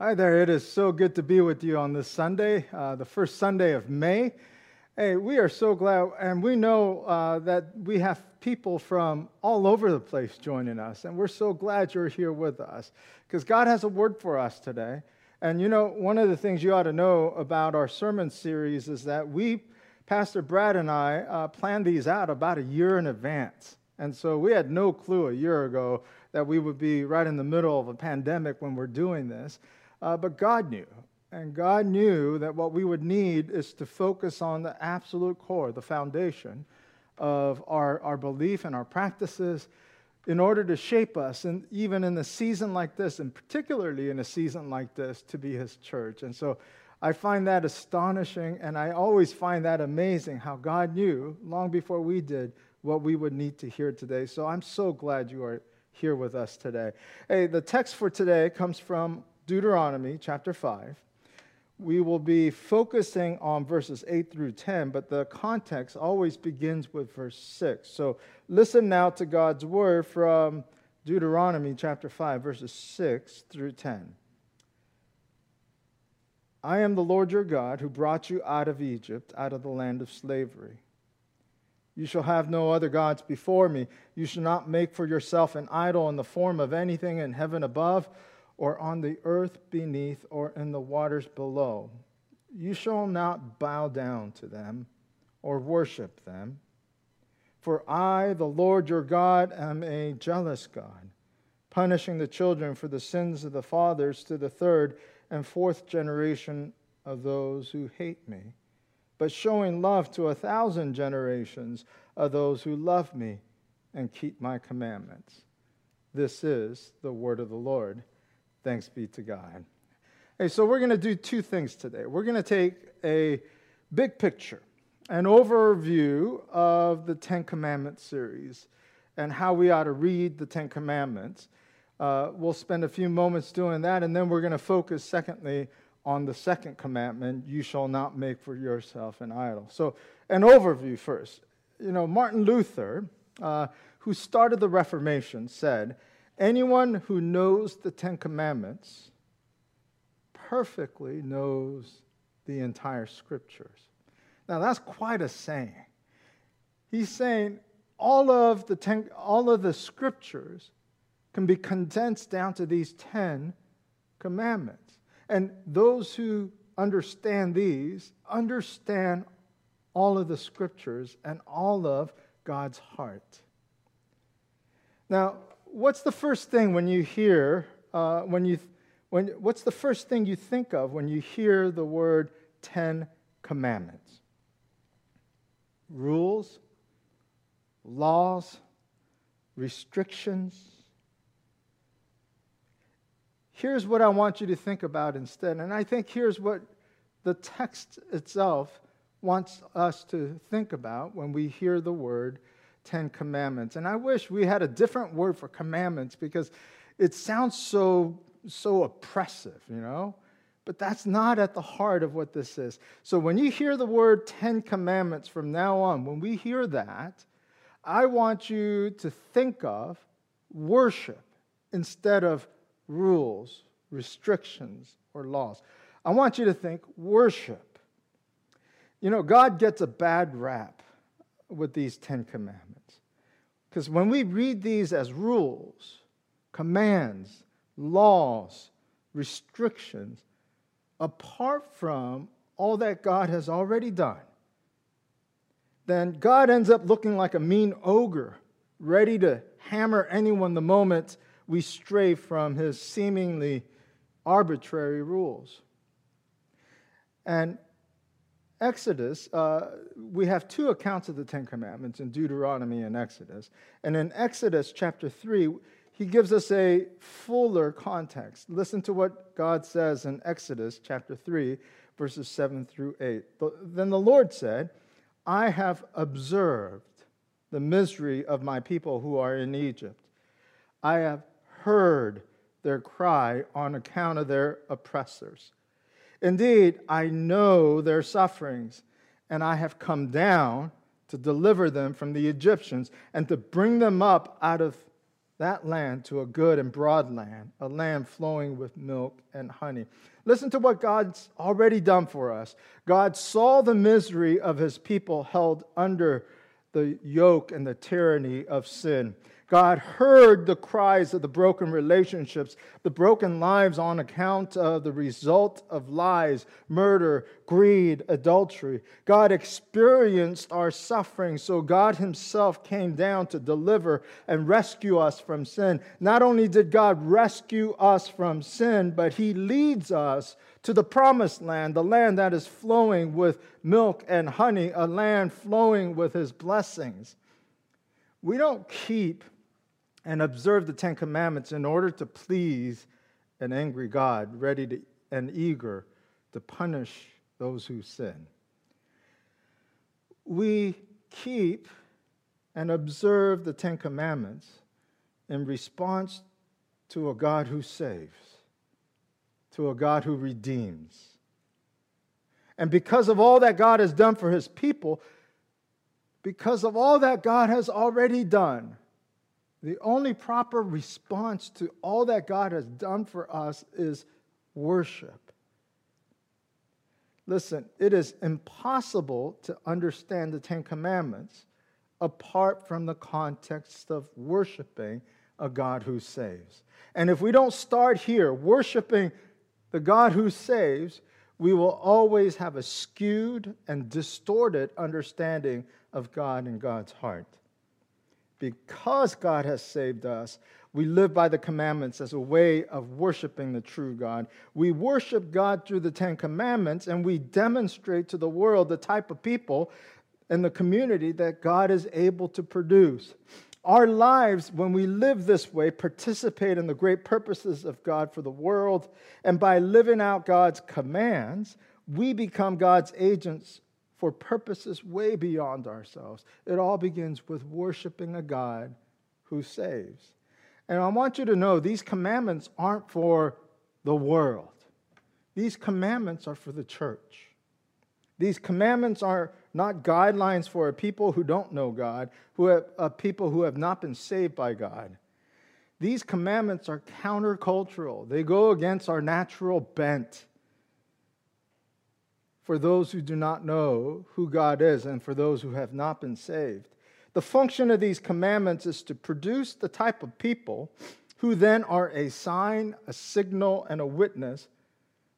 Hi there. It is so good to be with you on this Sunday, uh, the first Sunday of May. Hey, we are so glad, and we know uh, that we have people from all over the place joining us, and we're so glad you're here with us because God has a word for us today. And you know, one of the things you ought to know about our sermon series is that we, Pastor Brad and I, uh, planned these out about a year in advance. And so we had no clue a year ago that we would be right in the middle of a pandemic when we're doing this. Uh, but God knew. And God knew that what we would need is to focus on the absolute core, the foundation of our, our belief and our practices in order to shape us, and even in a season like this, and particularly in a season like this, to be His church. And so I find that astonishing, and I always find that amazing how God knew long before we did what we would need to hear today. So I'm so glad you are here with us today. Hey, the text for today comes from Deuteronomy chapter 5. We will be focusing on verses 8 through 10, but the context always begins with verse 6. So listen now to God's word from Deuteronomy chapter 5, verses 6 through 10. I am the Lord your God who brought you out of Egypt, out of the land of slavery. You shall have no other gods before me. You shall not make for yourself an idol in the form of anything in heaven above or on the earth beneath, or in the waters below. You shall not bow down to them or worship them. For I, the Lord your God, am a jealous God, punishing the children for the sins of the fathers to the third and fourth generation of those who hate me, but showing love to a thousand generations of those who love me and keep my commandments. This is the word of the Lord. Thanks be to God. Hey, so we're going to do two things today. We're going to take a big picture, an overview of the Ten Commandments series and how we ought to read the Ten Commandments. Uh, we'll spend a few moments doing that, and then we're going to focus, secondly, on the second commandment you shall not make for yourself an idol. So, an overview first. You know, Martin Luther, uh, who started the Reformation, said, Anyone who knows the Ten Commandments perfectly knows the entire scriptures. Now, that's quite a saying. He's saying all of the, ten, all of the scriptures can be condensed down to these 10 commandments. And those who understand these understand all of the scriptures and all of God's heart. Now, what's the first thing when you hear, uh, when you, when, what's the first thing you think of when you hear the word Ten Commandments? Rules, laws, restrictions. Here's what I want you to think about instead. And I think here's what the text itself wants us to think about when we hear the word Ten Commandments. And I wish we had a different word for commandments because it sounds so, so oppressive, you know? But that's not at the heart of what this is. So when you hear the word Ten Commandments from now on, when we hear that, I want you to think of worship instead of rules, restrictions, or laws. I want you to think worship. You know, God gets a bad rap with these Ten Commandments. Because when we read these as rules, commands, laws, restrictions, apart from all that God has already done, then God ends up looking like a mean ogre, ready to hammer anyone the moment we stray from his seemingly arbitrary rules. And Exodus, uh, we have two accounts of the Ten Commandments in Deuteronomy and Exodus. And in Exodus chapter 3, he gives us a fuller context. Listen to what God says in Exodus chapter 3, verses 7 through 8. Then the Lord said, I have observed the misery of my people who are in Egypt. I have heard their cry on account of their oppressors. Indeed, I know their sufferings, and I have come down to deliver them from the Egyptians and to bring them up out of that land to a good and broad land, a land flowing with milk and honey. Listen to what God's already done for us. God saw the misery of his people held under the yoke and the tyranny of sin. God heard the cries of the broken relationships, the broken lives on account of the result of lies, murder, greed, adultery. God experienced our suffering, so God Himself came down to deliver and rescue us from sin. Not only did God rescue us from sin, but He leads us to the promised land, the land that is flowing with milk and honey, a land flowing with His blessings. We don't keep and observe the Ten Commandments in order to please an angry God, ready to, and eager to punish those who sin. We keep and observe the Ten Commandments in response to a God who saves, to a God who redeems. And because of all that God has done for his people, because of all that God has already done, the only proper response to all that God has done for us is worship. Listen, it is impossible to understand the Ten Commandments apart from the context of worshiping a God who saves. And if we don't start here, worshiping the God who saves, we will always have a skewed and distorted understanding of God and God's heart because God has saved us, we live by the commandments as a way of worshiping the true God. We worship God through the Ten Commandments, and we demonstrate to the world the type of people and the community that God is able to produce. Our lives, when we live this way, participate in the great purposes of God for the world, and by living out God's commands, we become God's agents for purposes way beyond ourselves. It all begins with worshiping a God who saves. And I want you to know these commandments aren't for the world, these commandments are for the church. These commandments are not guidelines for a people who don't know God, who have, uh, people who have not been saved by God. These commandments are countercultural. They go against our natural bent for those who do not know who God is and for those who have not been saved. The function of these commandments is to produce the type of people who then are a sign, a signal, and a witness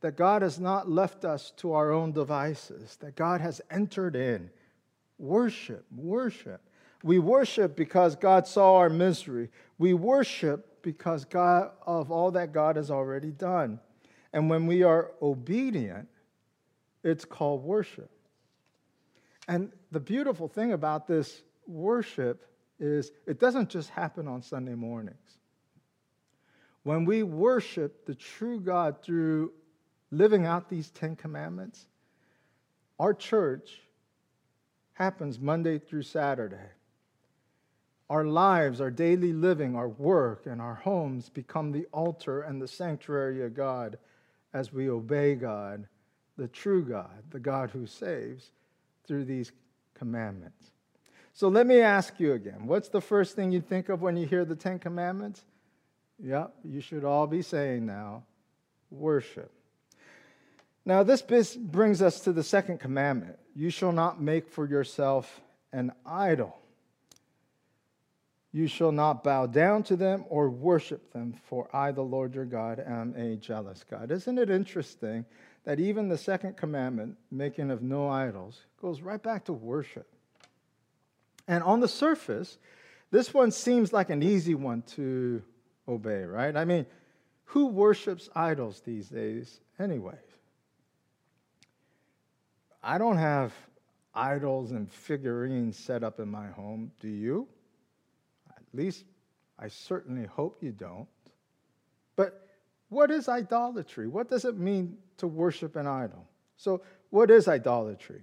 that God has not left us to our own devices, that God has entered in. Worship, worship. We worship because God saw our misery. We worship because God of all that God has already done. And when we are obedient, it's called worship. And the beautiful thing about this worship is it doesn't just happen on Sunday mornings. When we worship the true God through living out these Ten Commandments, our church happens Monday through Saturday. Our lives, our daily living, our work, and our homes become the altar and the sanctuary of God as we obey God the true God, the God who saves, through these commandments. So let me ask you again what's the first thing you think of when you hear the Ten Commandments? Yep, you should all be saying now worship. Now, this brings us to the second commandment you shall not make for yourself an idol. You shall not bow down to them or worship them, for I, the Lord your God, am a jealous God. Isn't it interesting that even the second commandment, making of no idols, goes right back to worship. And on the surface, this one seems like an easy one to obey, right? I mean, who worships idols these days, anyways? I don't have idols and figurines set up in my home. Do you? At least I certainly hope you don't. But what is idolatry? What does it mean to worship an idol? So, what is idolatry?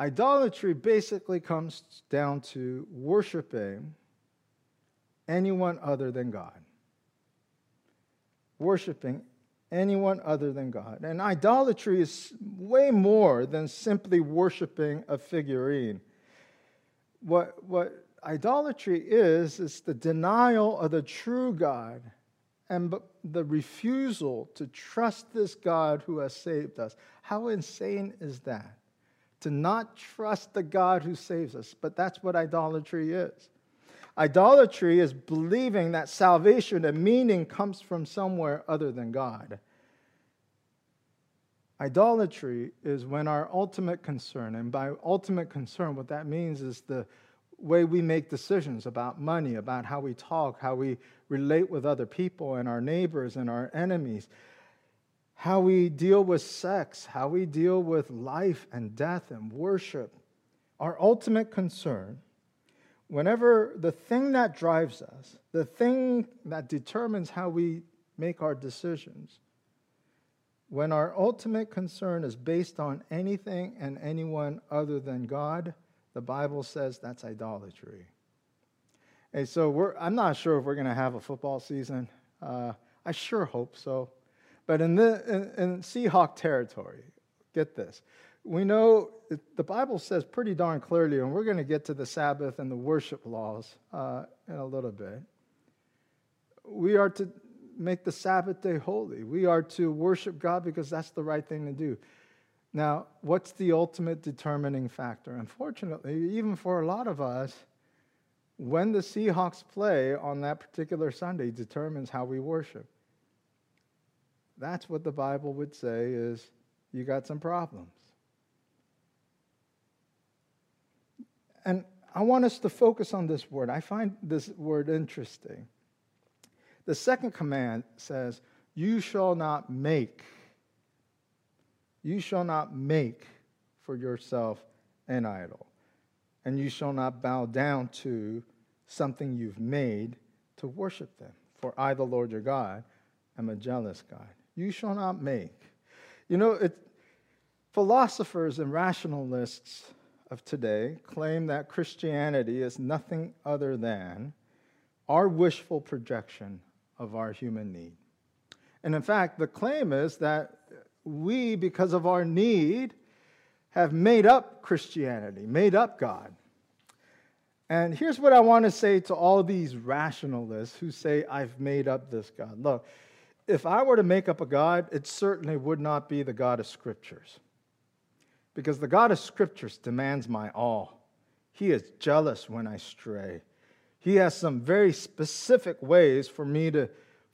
Idolatry basically comes down to worshiping anyone other than God. Worshiping anyone other than God. And idolatry is way more than simply worshiping a figurine. What, what idolatry is is the denial of the true God and the refusal to trust this God who has saved us. How insane is that? To not trust the God who saves us. But that's what idolatry is. Idolatry is believing that salvation and meaning comes from somewhere other than God. Idolatry is when our ultimate concern, and by ultimate concern, what that means is the way we make decisions about money, about how we talk, how we relate with other people and our neighbors and our enemies, how we deal with sex, how we deal with life and death and worship. Our ultimate concern, whenever the thing that drives us, the thing that determines how we make our decisions, when our ultimate concern is based on anything and anyone other than God, the Bible says that's idolatry. And so I'm not sure if we're going to have a football season. Uh, I sure hope so. But in, the, in, in Seahawk territory, get this. We know the Bible says pretty darn clearly, and we're going to get to the Sabbath and the worship laws uh, in a little bit. We are to make the Sabbath day holy. We are to worship God because that's the right thing to do. Now, what's the ultimate determining factor? Unfortunately, even for a lot of us, when the Seahawks play on that particular Sunday determines how we worship. That's what the Bible would say is you got some problems. And I want us to focus on this word. I find this word interesting. The second command says, You shall not make, you shall not make for yourself an idol, and you shall not bow down to something you've made to worship them. For I, the Lord your God, am a jealous God. You shall not make. You know, it, philosophers and rationalists of today claim that Christianity is nothing other than our wishful projection of our human need. And in fact, the claim is that we, because of our need, have made up Christianity, made up God. And here's what I want to say to all these rationalists who say, I've made up this God. Look, if I were to make up a God, it certainly would not be the God of Scriptures. Because the God of Scriptures demands my all. He is jealous when I stray. He has some very specific ways for me to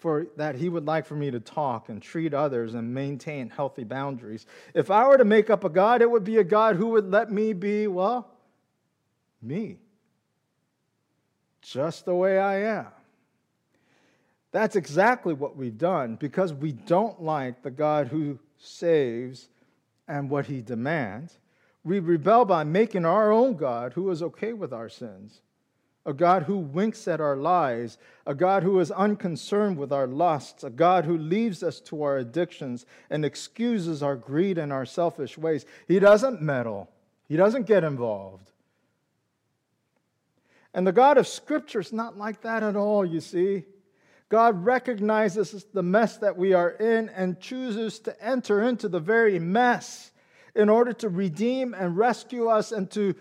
for that he would like for me to talk and treat others and maintain healthy boundaries. If I were to make up a God, it would be a God who would let me be, well, me. Just the way I am. That's exactly what we've done because we don't like the God who saves and what he demands. We rebel by making our own God who is okay with our sins a God who winks at our lies, a God who is unconcerned with our lusts, a God who leaves us to our addictions and excuses our greed and our selfish ways. He doesn't meddle, He doesn't get involved. And the God of Scripture is not like that at all, you see. God recognizes the mess that we are in and chooses to enter into the very mess in order to redeem and rescue us and to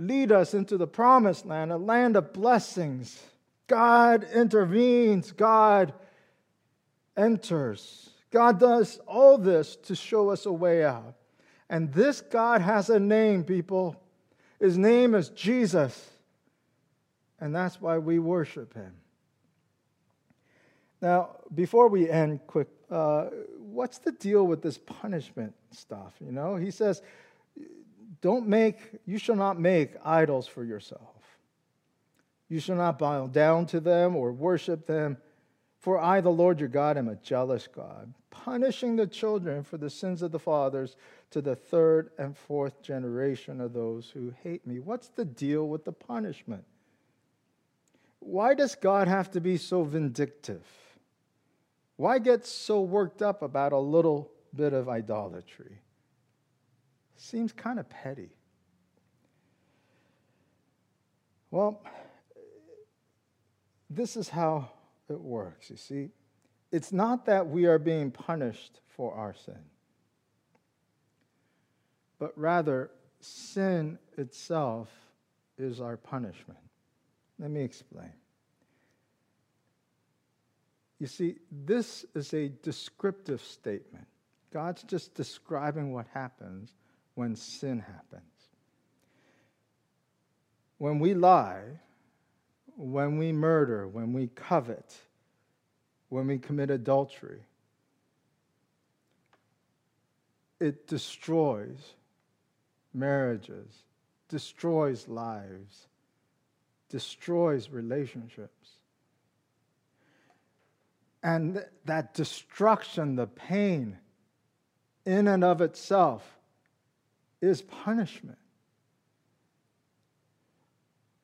lead us into the promised land, a land of blessings. God intervenes, God enters. God does all this to show us a way out. And this God has a name, people. His name is Jesus. And that's why we worship him. Now, before we end, quick, uh, what's the deal with this punishment stuff? You know, he says, don't make, you shall not make idols for yourself. You shall not bow down to them or worship them. For I, the Lord your God, am a jealous God, punishing the children for the sins of the fathers to the third and fourth generation of those who hate me. What's the deal with the punishment? Why does God have to be so vindictive? Why get so worked up about a little bit of idolatry? Seems kind of petty. Well, this is how it works, you see. It's not that we are being punished for our sin, but rather, sin itself is our punishment. Let me explain. You see, this is a descriptive statement. God's just describing what happens when sin happens. When we lie, when we murder, when we covet, when we commit adultery, it destroys marriages, destroys lives, destroys relationships. And that destruction, the pain, in and of itself, is punishment.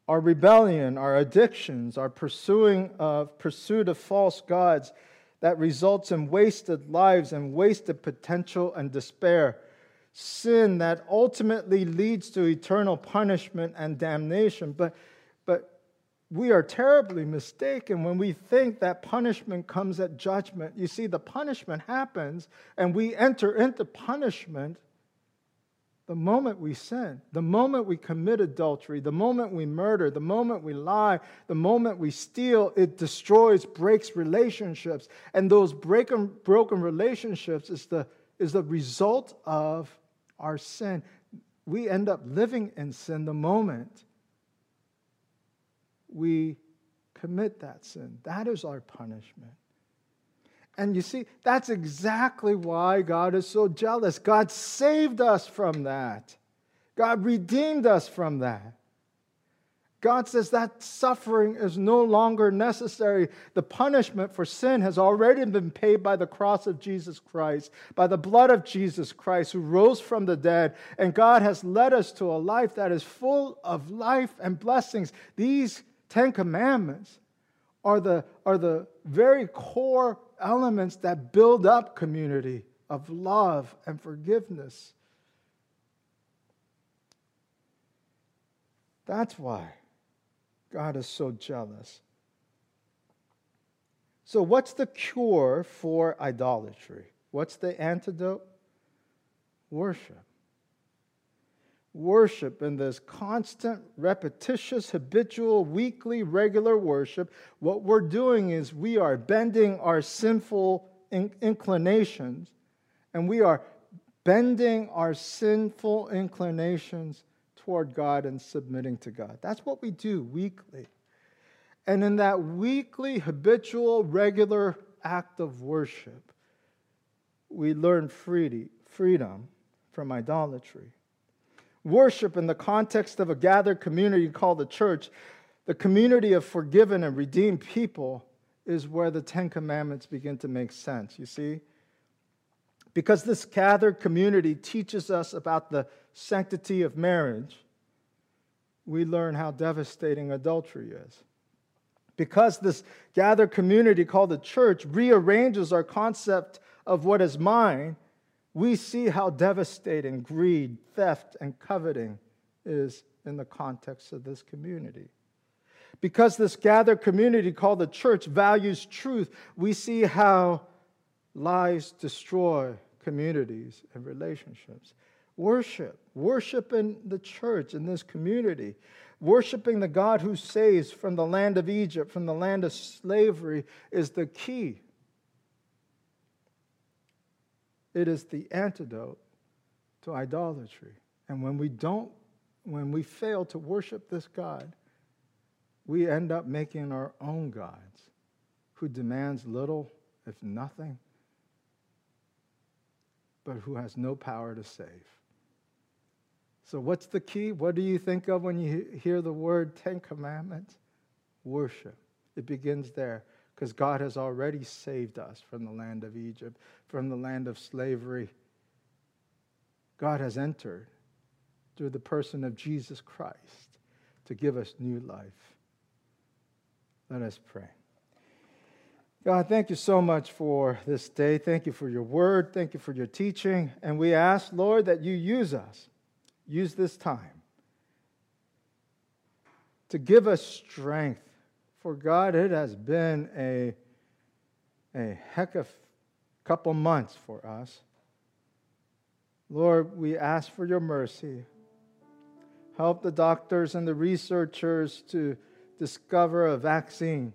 Our rebellion, our addictions, our pursuing of pursuit of false gods that results in wasted lives and wasted potential and despair. Sin that ultimately leads to eternal punishment and damnation. But, but we are terribly mistaken when we think that punishment comes at judgment. You see, the punishment happens, and we enter into punishment the moment we sin, the moment we commit adultery, the moment we murder, the moment we lie, the moment we steal, it destroys, breaks relationships. And those broken, broken relationships is the, is the result of our sin. We end up living in sin the moment we commit that sin. That is our punishment. And you see, that's exactly why God is so jealous. God saved us from that, God redeemed us from that. God says that suffering is no longer necessary. The punishment for sin has already been paid by the cross of Jesus Christ, by the blood of Jesus Christ, who rose from the dead. And God has led us to a life that is full of life and blessings. These Ten Commandments are the, are the very core elements that build up community of love and forgiveness. That's why God is so jealous. So, what's the cure for idolatry? What's the antidote? Worship worship in this constant, repetitious, habitual, weekly, regular worship, what we're doing is we are bending our sinful inclinations and we are bending our sinful inclinations toward God and submitting to God. That's what we do weekly. And in that weekly, habitual, regular act of worship, we learn freedom from idolatry worship in the context of a gathered community called the church, the community of forgiven and redeemed people, is where the Ten Commandments begin to make sense, you see? Because this gathered community teaches us about the sanctity of marriage, we learn how devastating adultery is. Because this gathered community called the church rearranges our concept of what is mine we see how devastating greed, theft, and coveting is in the context of this community. Because this gathered community called the church values truth, we see how lies destroy communities and relationships. Worship, worship in the church, in this community, worshiping the God who saves from the land of Egypt, from the land of slavery, is the key It is the antidote to idolatry. And when we don't, when we fail to worship this God, we end up making our own gods who demands little, if nothing, but who has no power to save. So, what's the key? What do you think of when you hear the word Ten Commandments? Worship. It begins there because God has already saved us from the land of Egypt, from the land of slavery. God has entered through the person of Jesus Christ to give us new life. Let us pray. God, thank you so much for this day. Thank you for your word. Thank you for your teaching. And we ask, Lord, that you use us, use this time to give us strength for God, it has been a, a heck of a couple months for us. Lord, we ask for your mercy. Help the doctors and the researchers to discover a vaccine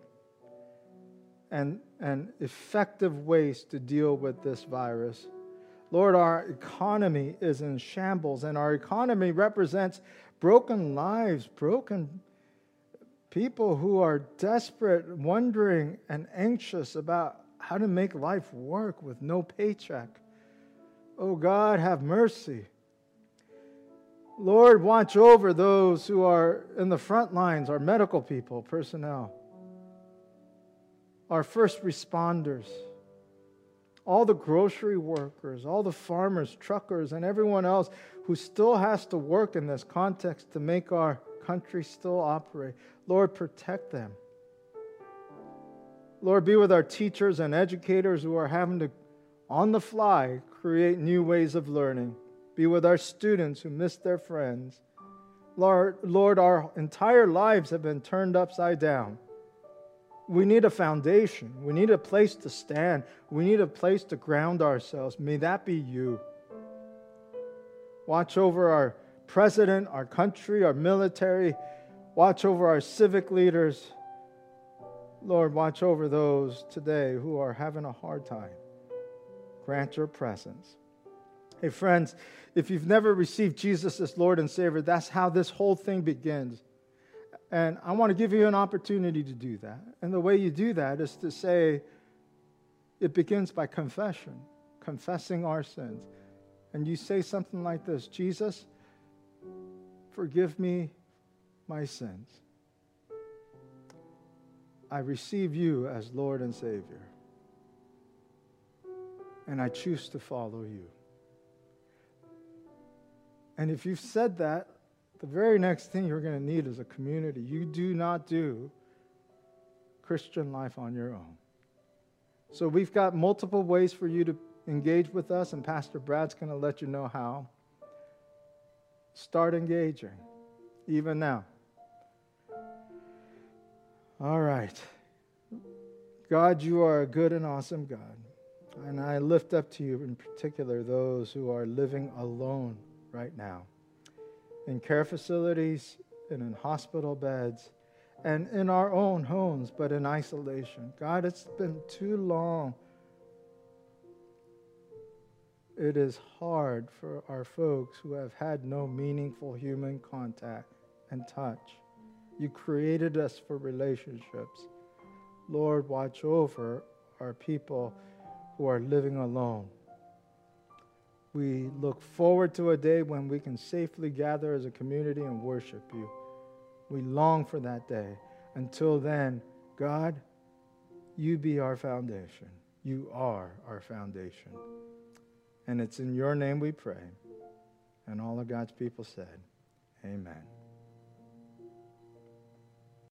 and, and effective ways to deal with this virus. Lord, our economy is in shambles, and our economy represents broken lives, broken people who are desperate, wondering, and anxious about how to make life work with no paycheck. Oh God, have mercy. Lord, watch over those who are in the front lines, our medical people, personnel, our first responders, all the grocery workers, all the farmers, truckers, and everyone else who still has to work in this context to make our country still operate. Lord, protect them. Lord, be with our teachers and educators who are having to, on the fly, create new ways of learning. Be with our students who miss their friends. Lord, Lord, our entire lives have been turned upside down. We need a foundation. We need a place to stand. We need a place to ground ourselves. May that be you. Watch over our president, our country, our military. Watch over our civic leaders. Lord, watch over those today who are having a hard time. Grant your presence. Hey, friends, if you've never received Jesus as Lord and Savior, that's how this whole thing begins. And I want to give you an opportunity to do that. And the way you do that is to say, it begins by confession, confessing our sins. And you say something like this Jesus, forgive me my sins. I receive you as Lord and Savior. And I choose to follow you. And if you've said that, the very next thing you're going to need is a community. You do not do Christian life on your own. So we've got multiple ways for you to engage with us, and Pastor Brad's going to let you know how. Start engaging, even now. All right. God, you are a good and awesome God. And I lift up to you in particular those who are living alone right now in care facilities and in hospital beds and in our own homes, but in isolation. God, it's been too long. It is hard for our folks who have had no meaningful human contact and touch. You created us for relationships. Lord, watch over our people who are living alone. We look forward to a day when we can safely gather as a community and worship you. We long for that day. Until then, God, you be our foundation. You are our foundation. And it's in your name we pray. And all of God's people said, Amen.